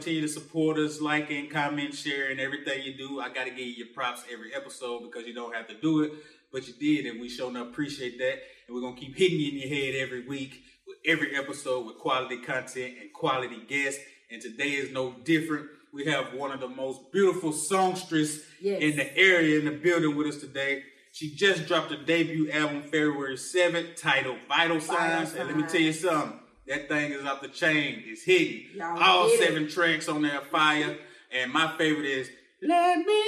Continue to support us, liking, comment, sharing everything you do. I got to give you your props every episode because you don't have to do it, but you did, and we sure enough appreciate that. And we're gonna keep hitting you in your head every week with every episode with quality content and quality guests. And today is no different. We have one of the most beautiful songstress Yes. in the area in the building with us today. She just dropped her debut album February 7th titled Vital Signs. And let me tell you something. That thing is off the chain. It's hitting. Y'all All get it. seven tracks on there fire. And my favorite is Let Me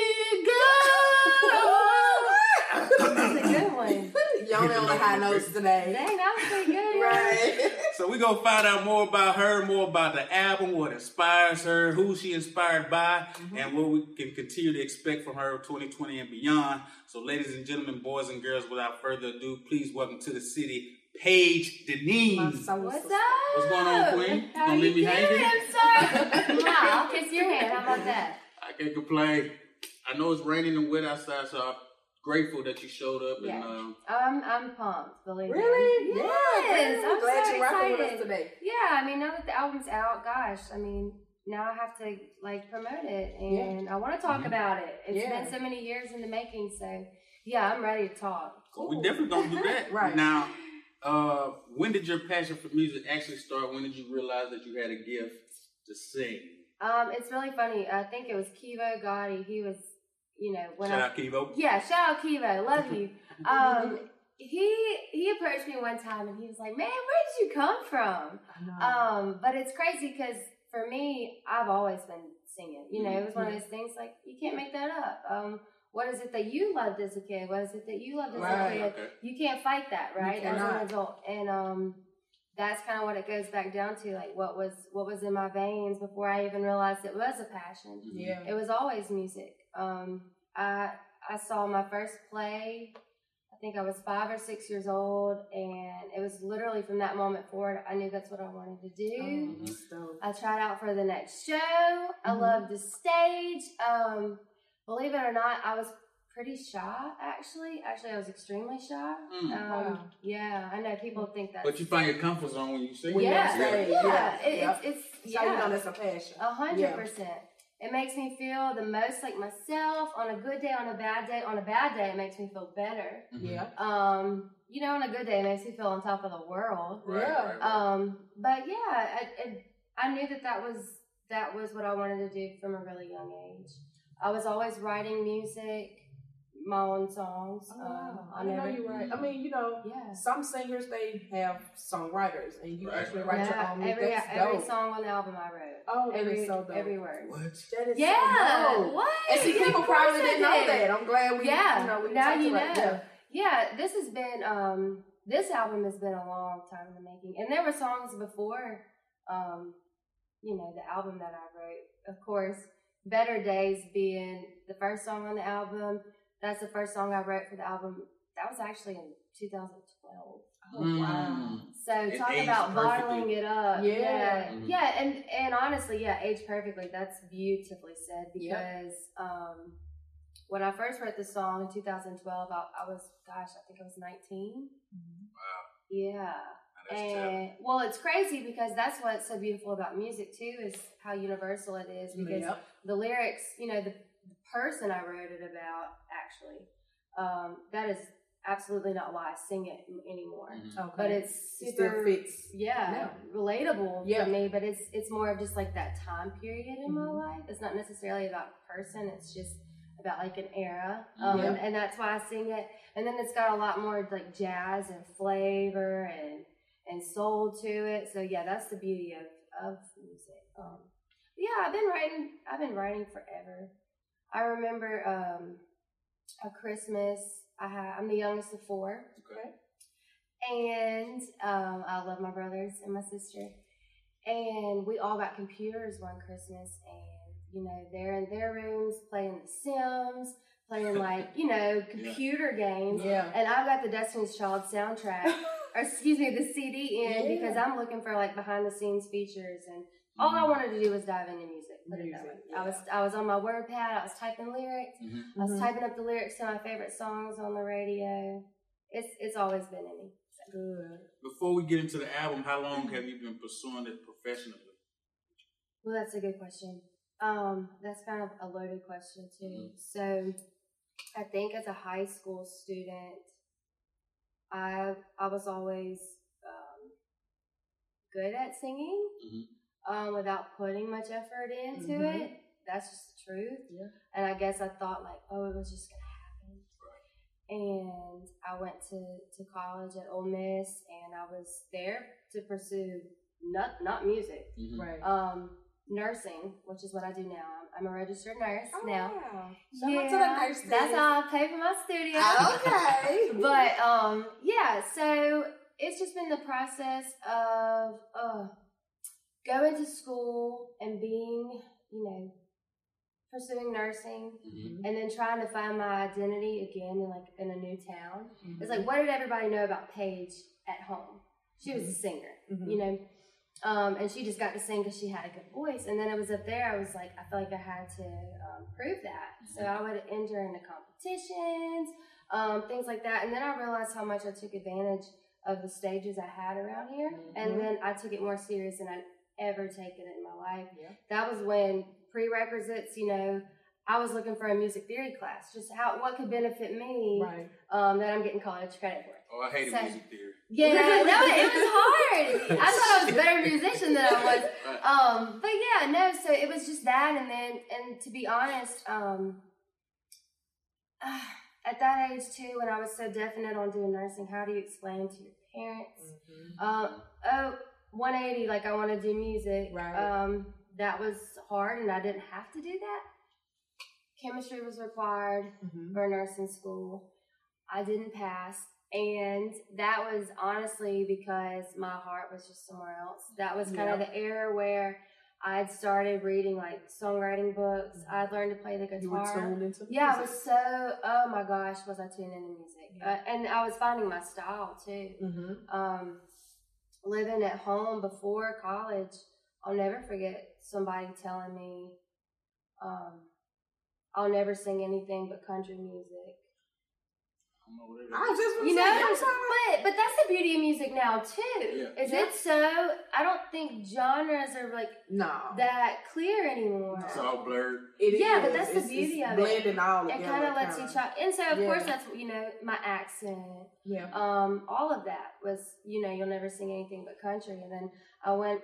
That's a Go. good one. Yoni on the high notes today. Dang, that was pretty good. Right. so we're gonna find out more about her, more about the album, what inspires her, who she inspired by, Mm-hmm. and what we can continue to expect from her 2020 and beyond. So, ladies and gentlemen, boys and girls, without further ado, please welcome to the city, Paige Dineen. My What's up? What's going on, Queen? How Gonna you leave me doing, hanging? sir? wow, I'll kiss your hand. How about that? I can't complain. I know it's raining and wet outside, so I'm grateful that you showed up. Yeah. And um, Um, I'm pumped. Believe me. Really? Yes. Yeah, I'm glad so you're rocking with us today. Yeah, I mean, now that the album's out, gosh, I mean, now I have to like promote it, and I want to talk Mhm. about it. It's Yeah. been so many years in the making, so yeah, I'm ready to talk. so we definitely gonna do that. Right. Now, uh, when did your passion for music actually start? When did you realize that you had a gift to sing? Um, it's really funny. I think it was Kivo Gotti. He was, you know, when Shout I out Kivo. Yeah, shout out Kivo. Love you. Um, he he approached me one time and he was like, "Man, where did you come from?" Um, but it's crazy because for me, I've always been singing. You know, it was one of those things like you can't make that up. Um, what is it that you loved as a kid? What is it that you loved as Right, a kid? Okay. You can't fight that, right? As an adult, and um, that's kind of what it goes back down to. Like, what was what was in my veins before I even realized it was a passion yeah. it was always music. Um, I I saw my first play. I think I was five or six years old, and it was literally from that moment forward. I knew that's what I wanted to do. Oh. I tried out for the next show. I Mhm. loved the stage. Um, believe it or not, I was pretty shy. Actually, actually, I was extremely shy. Mm. Um, Wow. yeah, I know people think that. But you find your comfort zone when you sing. When yeah, yeah, yeah. yeah, It, yep. It's it's So yeah. you know that's a passion. A hundred Yeah. percent. It makes me feel the most like myself on a good day, on a bad day. On a bad day, it makes me feel better. Mhm. Yeah. Um, you know, on a good day, it makes me feel on top of the world. Right, Yeah. right, right. Um, but yeah, I, I, I knew that that was that was what I wanted to do from a really young age. I was always writing music, my own songs. Oh, um. I I didn't know you right. I mean, you know, Yeah. some singers they have songwriters, and you Right, actually right. write your Yeah, own. every That's every dope. song on the album I wrote. Oh, that every is so dope. every word. what? That is Yeah. so dope. What? And see, people course probably didn't know did. that. I'm glad we, Yeah, you know, we now talked you about- know. Yeah. Yeah, this has been um this album has been a long time in the making. And there were songs before um you know, the album that I wrote. Of course, Better Days being the first song on the album. That's the first song I wrote for the album. That was actually in 2012. Oh, wow. Mm. So It talk about bottling it up. Yeah. Yeah. Mhm. Yeah, and and honestly, yeah, aged perfectly. That's beautifully said Yep. because um when I first wrote the song in 2012, I, I was gosh, I think I was 19. Wow. Yeah. That's. And well, it's crazy because that's what's so beautiful about music too is how universal it is because Yep. the lyrics, you know, the, the person I wrote it about actually, um, that is absolutely not why I sing it m- anymore. Mhm. Okay. But it's super, still fits. yeah, Yeah. relatable Yeah. for me. But it's it's more of just like that time period in my Mhm. life. It's not necessarily about a person. It's just about like an era, um, Yeah. and that's why I sing it. And then it's got a lot more like jazz and flavor and and soul to it. So yeah, that's the beauty of of music. Um, yeah, I've been writing. I've been writing forever. I remember um, a Christmas. I had, I'm the youngest of four. Okay. And um, I love my brothers and my sister. And we all got computers one Christmas, and you know they're in their rooms playing The Sims, playing like you know computer games. Yeah. And I've got the Destiny's Child soundtrack, or excuse me, the CD in Yeah. because I'm looking for like behind the scenes features, and all I wanted to do was dive into music. Put it that way. Music, I was I was on my WordPad. I was typing lyrics. Mhm. I was Mhm. typing up the lyrics to my favorite songs on the radio, it's it's always been in me. Good. Before we get into the album, how long have you been pursuing it professionally? Well, that's a good question. Um, that's kind of a loaded question too. Mhm. So, I think as a high school student, I I was always um, good at singing Mhm. um, without putting much effort into Mhm. it. That's just the truth. Yeah. And I guess I thought like, oh, it was just gonna happen. And I went to, to college at Ole Miss, and I was there to pursue not not music, Mhm. Right. um, nursing, which is what I do now. I'm, I'm a registered nurse Oh, now. wow. Shout out to the nurses. That's how I pay for my studio. Okay. but um, yeah. So it's just been the process of uh, going to school and being, you know, pursuing nursing, Mhm. and then trying to find my identity again in like in a new town. Mhm. It's like, what did everybody know about Paige at home? She was a singer, Mhm. you know, um, and she just got to sing because she had a good voice. And then it was up there, I was like, I felt like I had to um, prove that. So I would enter into competitions, um, things like that. And then I realized how much I took advantage of the stages I had around here. Mhm. And then I took it more serious than I'd ever taken it in my life. Yeah. That was when prerequisites, you know, I was looking for a music theory class, just how what could benefit me Right. um, that I'm getting college credit for. Oh, I hated So- music theory. Yeah, no, it was hard. I thought I was a better musician than I was. Right. Um, but yeah, no, so it was just that, and then, and to be honest, um, at that age too, when I was so definite on doing nursing, how do you explain to your parents? Mhm. Um, oh, 180, like I want to do music. Right. Um, that was hard, and I didn't have to do that. Chemistry was required Mhm. for nursing school. I didn't pass. And that was honestly because my heart was just somewhere else. That was kind of the era where I'd started reading like songwriting books. Mhm. I'd learned to play the You were guitar. tuned into Yeah, I was so, oh my gosh, was I tuned into music. Yeah. Uh, and I was finding my style too. Mhm. Um, living at home before college, I'll never forget somebody telling me, um, I'll never sing anything but country music. I don't know what. I was just You know, I'm sorry. but but that's the beauty of music now too. Yeah. Is Yeah. it so? I don't think genres are like No. that clear anymore. It's all blurred. It Yeah, but is. that's the beauty it's of it. blending all It kind of lets you kinda. and so of Yeah. course that's you know my accent, Yeah. um, all of that was you know you'll never sing anything but country. And then I went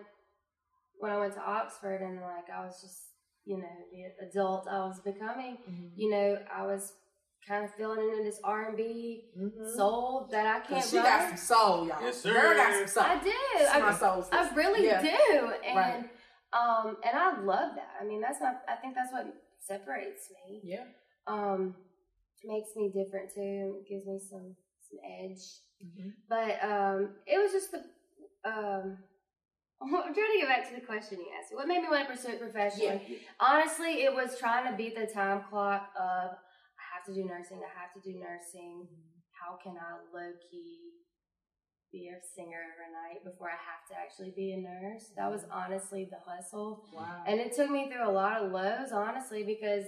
when I went to Oxford and like I was just you know the adult I was becoming. Mhm. You know I was kind of feeling into this R and B Mhm. soul that I can't. She run. got some soul, y'all. Yes, sir. Girl got some soul. I do. She's I, my soul sister. I really Yeah. do, and Right. um, and I love that. I mean, that's not. I think that's what separates me. Yeah. Um, makes me different too. Gives me some some edge. Mhm. But um, it was just the um. I'm trying to get back to the question you asked. What made me want to pursue it professionally? Yeah. Honestly, it was trying to beat the time clock of I have to do nursing. I have to do nursing. How can I low key be a singer overnight before I have to actually be a nurse? That was honestly the hustle. Wow. And it took me through a lot of lows, honestly, because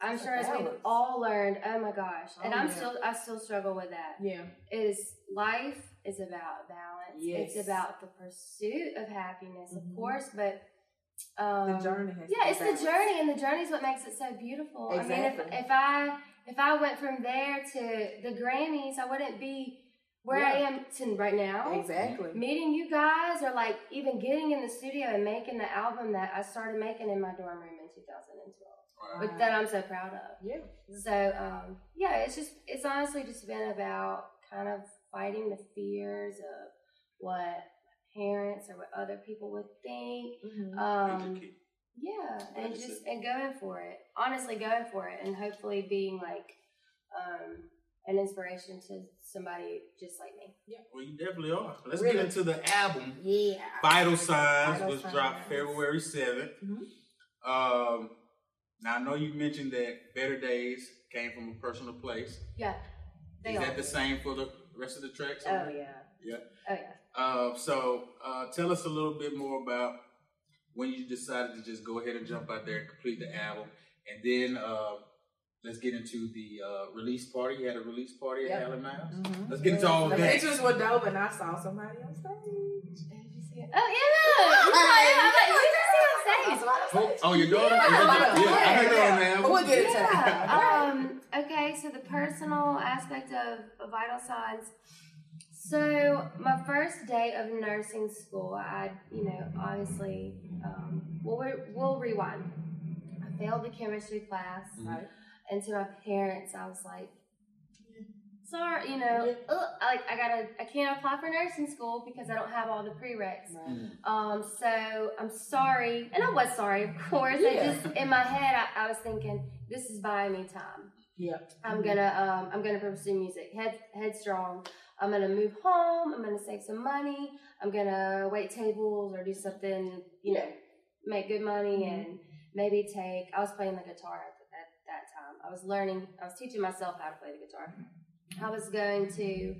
I'm sure as we've all learned, oh my gosh, and Oh, I'm yeah. still I still struggle with that. yeah. Is life is about balance. Yes. It's about the pursuit of happiness, Mhm. of course, but um, The journey has yeah, it's balanced. the journey, and the journey is what makes it so beautiful. I mean, if if I if I went from there to the Grammys, I wouldn't be where I am to right now Exactly. meeting you guys or like even getting in the studio and making the album that I started making in my dorm room in 2012, Right. but that I'm so proud of. Yeah. So um, yeah, it's just it's honestly just been about kind of fighting the fears of what parents or what other people would think. Mhm. Um, Educate. yeah, and just it. and going for it. Honestly, going for it, and hopefully being like um, an inspiration to somebody just like me. Yeah. Well, you definitely are. Let's Really? get into the album. Yeah. Vital Signs Vital was Signs. dropped February 7th. Mhm. Um, now, I know you mentioned that Better Days came from a personal place. Yeah, they Is that the same for the rest of the tracks? Oh yeah. Yeah. Oh yeah. Uh, so, uh, tell us a little bit more about when you decided to just go ahead and jump out there and complete the album. And then, uh, let's get into the uh, release party. You had a release party at Yep. Howlin' Mouse. Mhm. Let's get into all The that. pictures were dope, and I saw somebody on stage. Did you see it? Oh, Emma! You saw Emma. You did see on stage. Oh, your daughter? Yeah, yeah, yeah, I heard her on there. But we'll get into that. Yeah. Um, okay, so the personal aspect of, of vital signs. So my first day of nursing school, I, you know, obviously, um, we'll, re- we'll rewind. I failed the chemistry class, Mhm. Right. and to my parents, I was like, sorry, you know, ugh, like I gotta, I can't apply for nursing school because I don't have all the prereqs. Mm. Um, so I'm sorry, and I was sorry, of course. I Yeah. just in my head, I, I was thinking, this is buying me time. Yeah. I'm gonna, um, I'm gonna pursue music, head headstrong. I'm gonna move home. I'm gonna save some money. I'm gonna wait tables or do something, you know, make good money Mhm. and maybe take. I was playing the guitar at, at that time. I was learning. I was teaching myself how to play the guitar. I was going to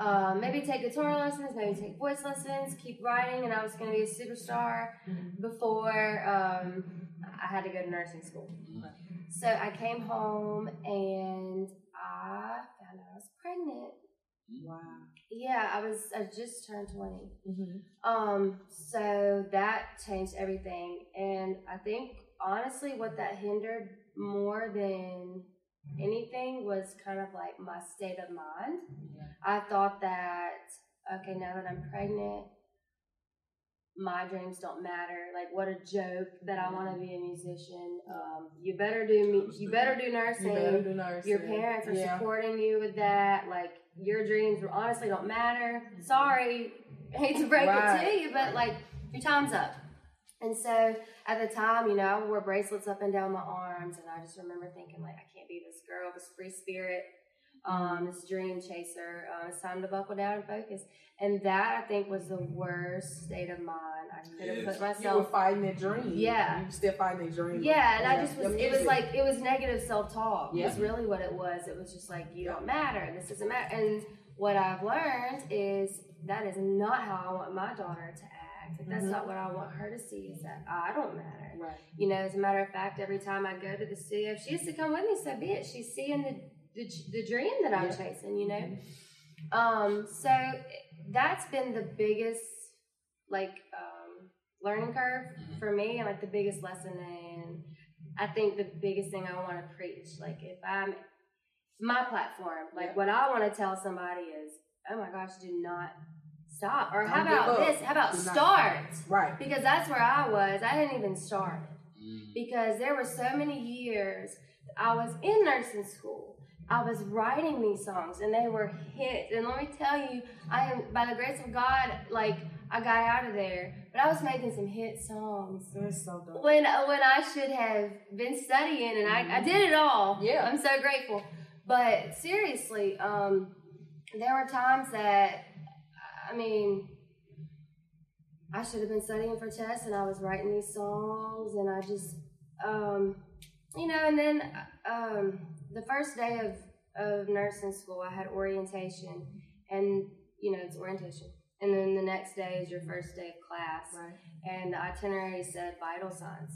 um, maybe take guitar lessons, maybe take voice lessons, keep writing, and I was going to be a superstar before um, I had to go to nursing school. So I came home and I found out I was pregnant. Wow. Yeah, I was. I just turned twenty. Mm-hmm. Um, so that changed everything. And I think honestly what that hindered more than anything was kind of like my state of mind. Yeah. I thought that okay, now that I'm pregnant, my dreams don't matter. Like what a joke that I want to be a musician. Um, you better do mu- you better do nursing You better do nursing. your parents are yeah. supporting you with that. Like your dreams honestly don't matter. Sorry, I hate to break it to you, but like your time's up. And so at the time, you know, I wore bracelets up and down my arms, and I just remember thinking like, I can't be this girl, this free spirit, um, this dream chaser. Uh, it's time to buckle down and focus. And that I think was the worst state of mind. I could have Yes. put You were myself. fighting that dream. Yeah. You were still fighting that dream. Yeah, and I just was. It was like it was negative self talk. Yeah. Is really what it was. It was just like you don't matter. This doesn't matter. And what I've learned is that is not how I want my daughter to act. Like, That's Mhm. not what I want her to see. Is that I don't matter. Right. You know, as a matter of fact, every time I go to the studio, if she has to come with me, so be it. She's seeing the the, the dream that I'm Yeah. chasing. You know. Um. So that's been the biggest like um, learning curve for me, and like the biggest lesson. And I think the biggest thing I want to preach, like if I'm my platform, like Yeah. what I want to tell somebody is, oh my gosh, do not stop. Or how about this? How about start? Right. Because that's where I was. I didn't even start Mm. because there were so many years I was in nursing school. I was writing these songs and they were hits. And let me tell you, I am by the grace of God, like I got out of there, but I was making some hit songs so when when I should have been studying, and I, I did it all. Yeah. I'm so grateful. But seriously, um, there were times that I mean, I should have been studying for tests, and I was writing these songs, and I just, um, you know, and then um, the first day of of nursing school, I had orientation, and you know, it's orientation. And then the next day is your first day of class Right. and the itinerary said vital signs.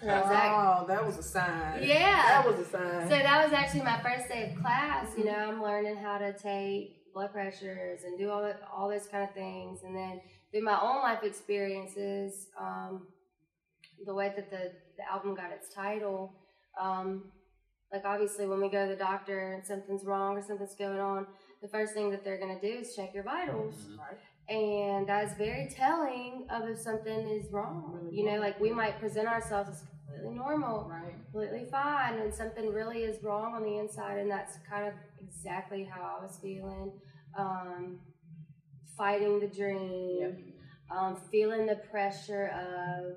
So that was Oh, that was a sign. Yeah. That was a sign. so that was actually my first day of class. You know, I'm learning how to take blood pressures and do all that, all those kind of things. And then through my own life experiences, um, the way that the, the album got its title, um, like obviously when we go to the doctor and something's wrong or something's going on, the first thing that they're going to do is check your vitals. Right. And that's very telling of if something is wrong. Really You know, like we might present ourselves as completely normal, Right. completely fine, and something really is wrong on the inside, and that's kind of exactly how I was feeling. Um, fighting the dream, Yep. um, feeling the pressure of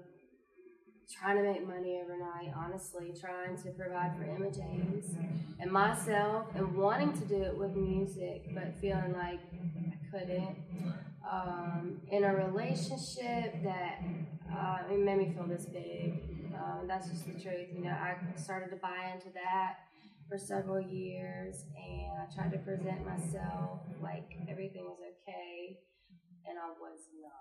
trying to make money overnight, honestly, trying to provide for Emma James and myself, and wanting to do it with music, but feeling like I couldn't. Um, in a relationship that uh, it made me feel this big. Um, that's just the truth. You know, I started to buy into that for several years, and I tried to present myself like everything was okay. And I was not.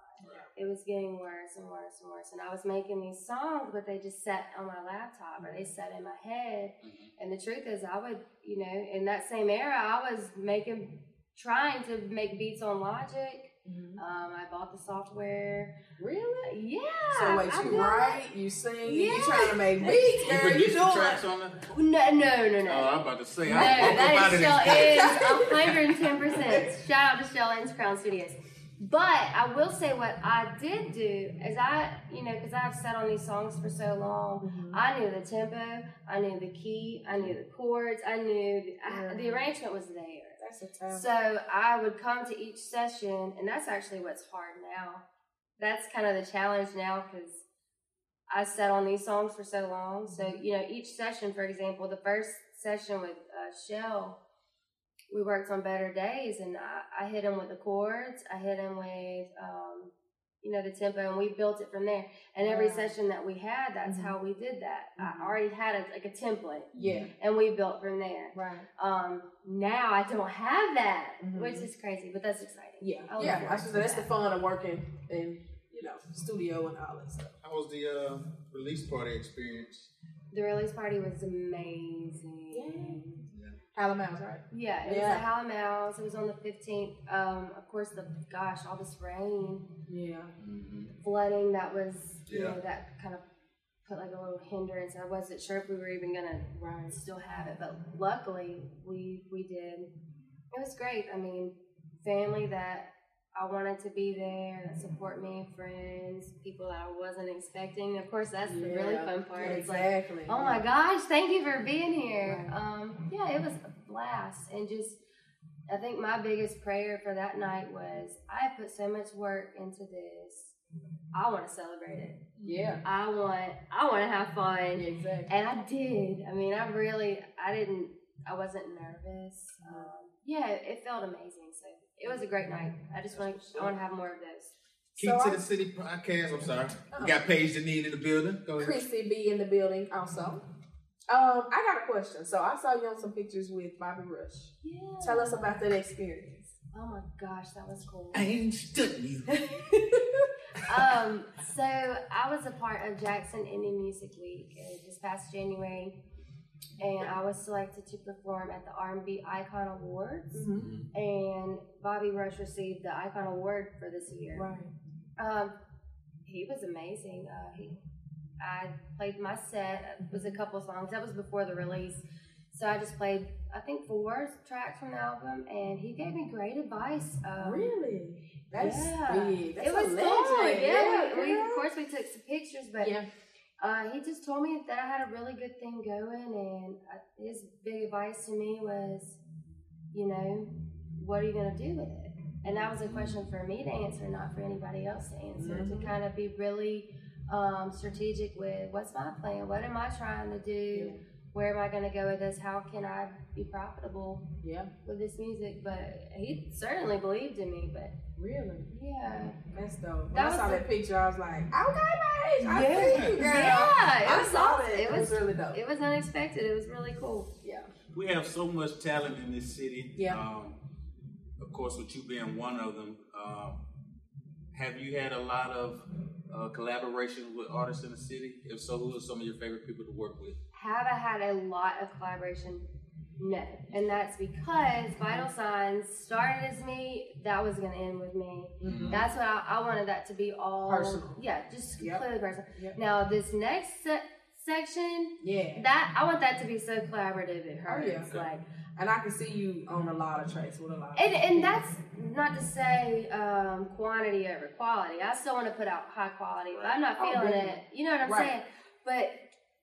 It was getting worse and worse and worse. And I was making these songs, but they just sat on my laptop or they sat in my head. And the truth is, I would, you know, in that same era, I was making, trying to make beats on Logic. Mhm. Um, I bought the software. Really? Yeah. So wait, I you did- write, you sing, and you Yeah. trying to make beats, You girl. You produce the doing tracks on it? No, no, no, no. Oh, I'm about to say. No, I broke that up out is of Shell this. 110%. Shout out to Shell Inns Crown Studios. But I will say what I did do is I, you know, because I've sat on these songs for so long, Mhm. I knew the tempo, I knew the key, I knew the chords, I knew the, I, the arrangement was there. That's. So I would come to each session, and that's actually what's hard now. That's kind of the challenge now because I sat on these songs for so long. So you know, each session, for example, the first session with uh, Shell, we worked on Better Days, and I, I hit him with the chords. I hit him with, um, you know, the tempo, and we built it from there. And every Wow. session that we had, that's Mhm. how we did that. Mhm. I already had a, like a template, yeah, and we built from there. right. Um, now I don't have that, Mhm. which is crazy, but that's exciting. Yeah, I yeah. forward I should to say that's the that. fun of working in you know studio and all that stuff. How was the uh, release party experience? The release party was amazing. Howlin' Mouse, right? Yeah, it Yeah. was at Howlin' Mouse. It was on the 15th. Um, of course, the gosh, all this rain, Yeah. flooding that was, you Yeah. know, that kind of put like a little hindrance. I wasn't sure if we were even gonna Right. still have it, but luckily we we did. It was great. I mean, family that I wanted to be there, that support me, friends, people that I wasn't expecting. Of course, that's the really fun part. Yeah, It's like, exactly. oh my gosh, thank you for being here. Um, yeah, it was a blast, and just I think my biggest prayer for that night was I put so much work into this. I want to celebrate it. Yeah. I want I want to have fun. Exactly. And I did. I mean, I really, I didn't, I wasn't nervous. Um, yeah, it, it felt amazing. So it was a great night. I just want, I want to have more of those. Key So to I- the City podcast. I'm sorry. Uh-huh. We got Paige Dineen in the building. Go ahead. Chrissy B in the building also. Um, I got a question. So I saw you on some pictures with Bobby Rush. Yeah. Tell us about that experience. Oh my gosh, that was cool. I ain't studying you. um, so I was a part of Jackson Indie Music Week uh, this past January, and I was selected to perform at the R&B Icon Awards. Mm-hmm. And Bobby Rush received the Icon Award for this year. Right. Um, he was amazing. Uh, he, I played my set. It was a couple songs. That was before the release. So I just played, I think, four tracks from the album, and he gave me great advice. Um, really? That's yeah. big. That's it was a fun. legend. Yeah, we, we, of course we took some pictures, but yeah. Uh, he just told me that I had a really good thing going, and uh, his big advice to me was, you know, what are you gonna do with it? And that was a question for me to answer, not for anybody else to answer. Mhm. To kind of be really um, strategic with what's my plan, what am I trying to do, Yeah. Where am I gonna go with this, how can I be profitable Yeah. with this music? But he certainly believed in me. But Really? yeah, That's dope. When That I was saw the- that picture, I was like, okay, Paige, I Yeah. see you, girl. Yeah, it I was saw awesome. that. It was- really dope. it was unexpected. It was really cool. yeah. We have so much talent in this city. Yeah. Um, of course, with you being one of them, um, have you had a lot of uh, collaboration with artists in the city? If so, who are some of your favorite people to work with? Have I had a lot of collaboration? No. And that's because Vital Signs started as me, that was going to end with me. Mhm. That's what I, I wanted that to be all Personal. Yeah, just Yep. completely personal. Yep. Now, this next se- section, Yeah. that I want that to be so collaborative it Oh, yeah. Like, And I can see you on a lot of tracks with a lot of and, and that's not to say um, quantity over quality. I still want to put out high quality, but I'm not Oh, feeling it. You know what I'm Right. saying? But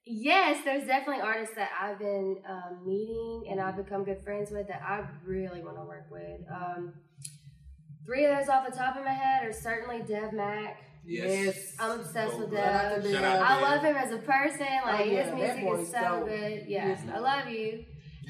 yes, there's definitely artists that I've been um, meeting and I've become good friends with that I really want to work with. Um, three of those off the top of my head are certainly Dev Mac. Yes. I'm obsessed with Oh, Shout out to Dev. Dev. Shout I love him as a person. Like Oh, yeah, his music is is so dope. good. He Yeah, is I love you.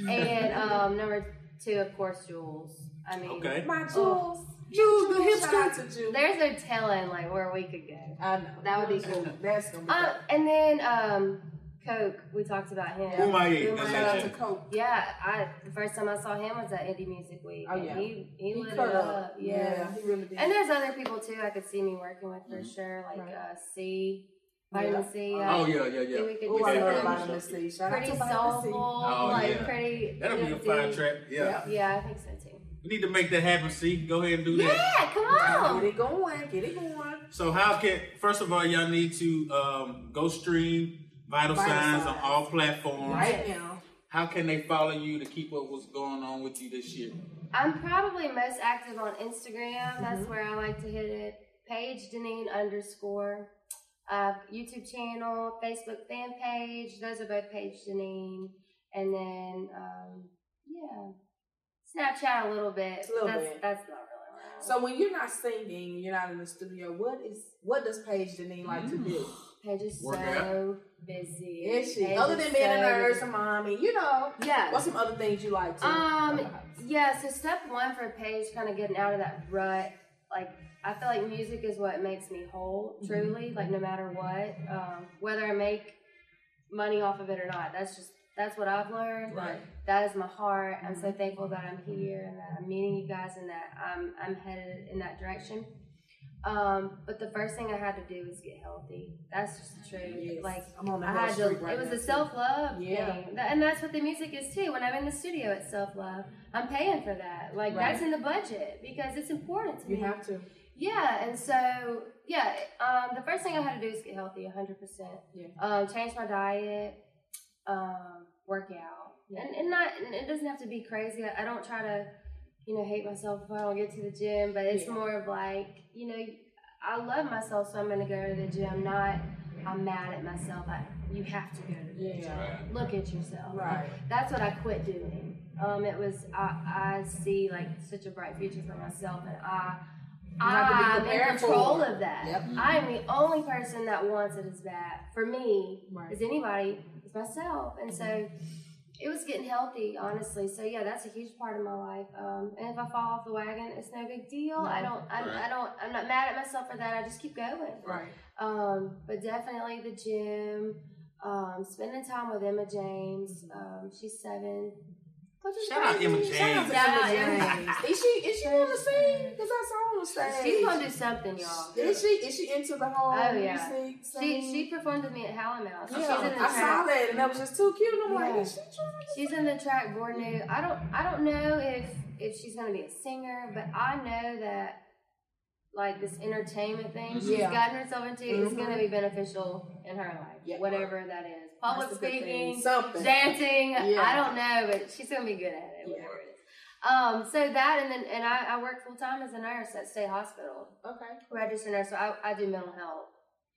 And um, number two, of course, Jules. I mean, Okay. My Oh. Jules. Jules the Shout out hipster. to Jules. there's no telling like where we could go. I know. That would be cool. That's gonna be Uh, and then, um, Coke. We talked about him. Who am I eating? Who am That's I Shout out to Coke. Yeah, I the first time I saw him was at Indie Music Week. Oh, yeah. he he, lit it cut up. Yeah. Yeah, he really did. And there's other people too I could see me working with for Mhm. sure, like Right. uh, C, Vitamin C. Uh, Oh yeah, yeah, yeah. think we could Oh, do I love something vitamin C. Shout out pretty to soulful, Oh, like yeah. pretty. That'll be a uplifting. fine track. Yeah. Yeah. Yeah, I think so too. We need to make that happen. See, go ahead and do that. Yeah, come on. Get it going. Get it going. So how can first of all y'all need to um, go stream Vital, Vital Signs on all platforms. Right now. How can they follow you to keep up what's going on with you this year? I'm probably most active on Instagram. Mm-hmm. That's where I like to hit it. Paige Dineen underscore. Uh, YouTube channel, Facebook fan page. Those are both Paige Dineen. And then, um, yeah, Snapchat a little bit. A little that's, bit. That's not really. So when you're not singing, you're not in the studio. What is what does Paige Dineen like to do? Paige is Work so busy. Is she? Other than being a nurse, a mommy, you know. Yeah. What's some other things you like to? Um, yeah, so step one for Paige, kind of getting out of that rut. Like, I feel like music is what makes me whole, Mm-hmm. truly, like, no matter what. Um, whether I make money off of it or not, that's just, that's what I've learned. Right. That is my heart. I'm so thankful that I'm here and that I'm meeting you guys and that I'm, I'm headed in that direction. Um, but the first thing I had to do was get healthy. That's just the truth. Yes. Like, I'm on the I had to. right it was a self love Yeah. thing, and that's what the music is too. When I'm in the studio, it's self love. I'm paying for that. Like Right. that's in the budget because it's important to You me. You have to. yeah, and so yeah, um, the first thing I had to do is get healthy, 100. percent Yeah. Um, change my diet, um, work out, Yeah. and and not. And it doesn't have to be crazy. I, I don't try to, you know, hate myself if I don't get to the gym, but it's Yeah. more of like, you know, I love myself, so I'm going to go to the gym. Not, I'm mad at myself. I, you have to go to the gym. Yeah. Look at yourself. Right. That's what I quit doing. Um, it was I, I see like such a bright future for myself, and I. You have to be I'm in control for of that. Yep. I am the only person that wants it as bad for me Right. as anybody is myself, and so it was getting healthy, honestly. So yeah, that's a huge part of my life. Um, and if I fall off the wagon, it's no big deal. I No. don't, I, Right. I don't, I'm not mad at myself for that. I just keep going. Right. Um, but definitely the gym. Um, spending time with Emma James. Um, she's seven. Which is Shout out. Emma James. Shout out Emma Emma James. Is she is she on the scene? Because I saw on stage. She's gonna do something, y'all. Is she is she into the whole Oh, yeah. music? She she performed with me at Howlin' Mouse. yeah, She's in the I saw that and that was just too cute. I'm like, Yeah. is she She's in the track Born New. I don't I don't know if if she's gonna be a singer, but I know that like this entertainment thing she's Yeah. gotten herself into is Mhm. gonna be beneficial in her life. Yeah. Whatever that is. Public That's a good thing. speaking, Something. dancing. Yeah. I don't know, but she's gonna be good at it. Yeah. Whatever. Um, so that and then and I, I work full time as a nurse at State Hospital, Okay. registered nurse. So I, I do mental health,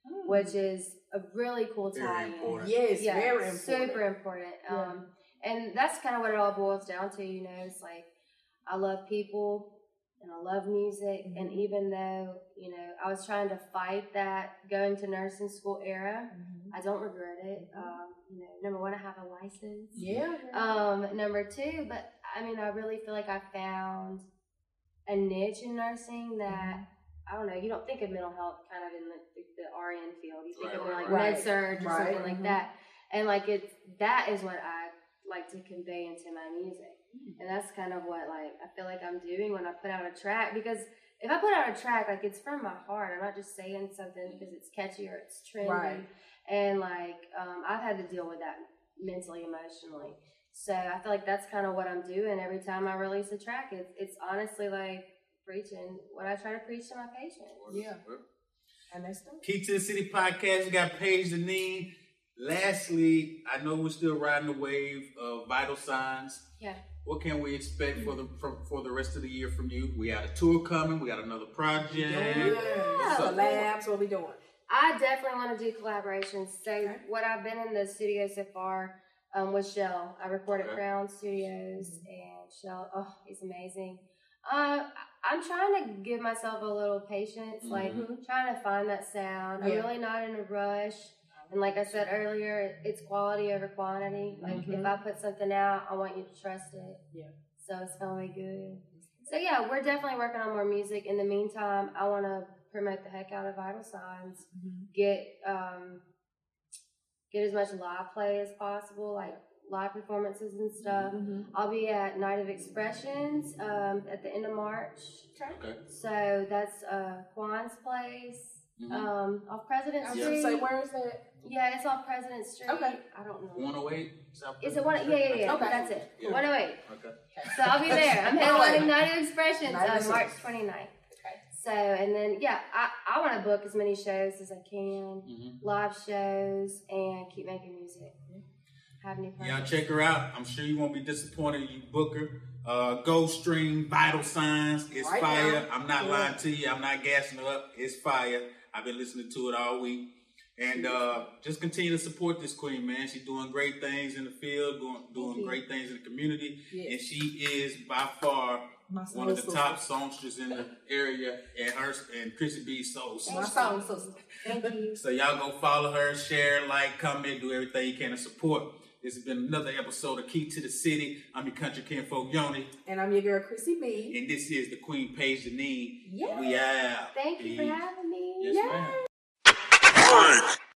Hmm. which is a really cool Very tie-in. Yes, Yeah, very important. super important. Yeah. Um, and that's kind of what it all boils down to. You know, it's like I love people and I love music, and Mhm. even though you know I was trying to fight that going to nursing school era, Mhm. I don't regret it. Mhm. Um, you know, number one, I have a license. Yeah. Um, number two, but I mean, I really feel like I found a niche in nursing that I don't know. You don't think of mental health kind of in the, the, the RN field. You think Right, of more like right. med surg or Right, something like mhm. that. And like it's that is what I like to convey into my music, Mm. and that's kind of what like I feel like I'm doing when I put out a track because. If I put out a track, like it's from my heart. I'm not just saying something because it's catchy or it's trendy. Right. And like um, I've had to deal with that mentally, emotionally. So I feel like that's kind of what I'm doing every time I release a track. It's it's honestly like preaching what I try to preach to my patients. Yeah. And that's dope. Key to the City podcast. We got Paige Dineen. Lastly, I know we're still riding the wave of vital signs. Yeah. What can we expect for the from, for the rest of the year from you? We got a tour coming. We got another project. Yeah. So- Collabs, what we doing? I definitely want to do collaborations. So Okay. what I've been in the studio so far um, with Shell. I recorded Okay. Crown Studios and Shell. Oh, he's amazing. Uh, I- I'm trying to give myself a little patience, like Mhm. trying to find that sound. I'm really not in a rush. And like I said earlier, it's quality over quantity. Like Mhm. if I put something out, I want you to trust it. Yeah. So it's gonna be good. So yeah, we're definitely working on more music. In the meantime, I want to promote the heck out of Vital Signs. Mhm. Get um, get as much live play as possible, like live performances and stuff. Mhm. I'll be at Night of Expressions um, at the end of March. Okay. So that's uh, Juan's place Mhm. um, off President I Street. gonna where is that? yeah, it's off President Street. Okay. I don't know. 108 South. Is it one? Yeah, yeah, yeah. Okay. That's it. Yeah. 108. Okay. So I'll be there. I'm headlining Night of Expressions on March Expressions. 29th. Okay. So, and then, yeah, I, I want to book as many shows as I can, Mhm. live shows, and keep making music. Have new Y'all check her out. I'm sure you won't be disappointed. You book her. Uh, Ghost Stream, Vital Signs. It's Right fire. now. I'm not Yeah. lying to you. I'm not gassing her up. It's fire. I've been listening to it all week. And uh, just continue to support this queen, man. She's doing great things in the field, doing, doing great things in the community. Yes. And she is by far My one of soul the top songsters in the area. And her and Chrissy B Soul. My soul sister. Thank you. So y'all go follow her, share, like, comment, do everything you can to support. This has been another episode of Key to the City. I'm your country kinfolk Yoni, And I'm your girl, Chrissy B. and this is the Queen Paige Janine. Yeah. We out. Thank you for having me. Yes, Yeah. ma'am.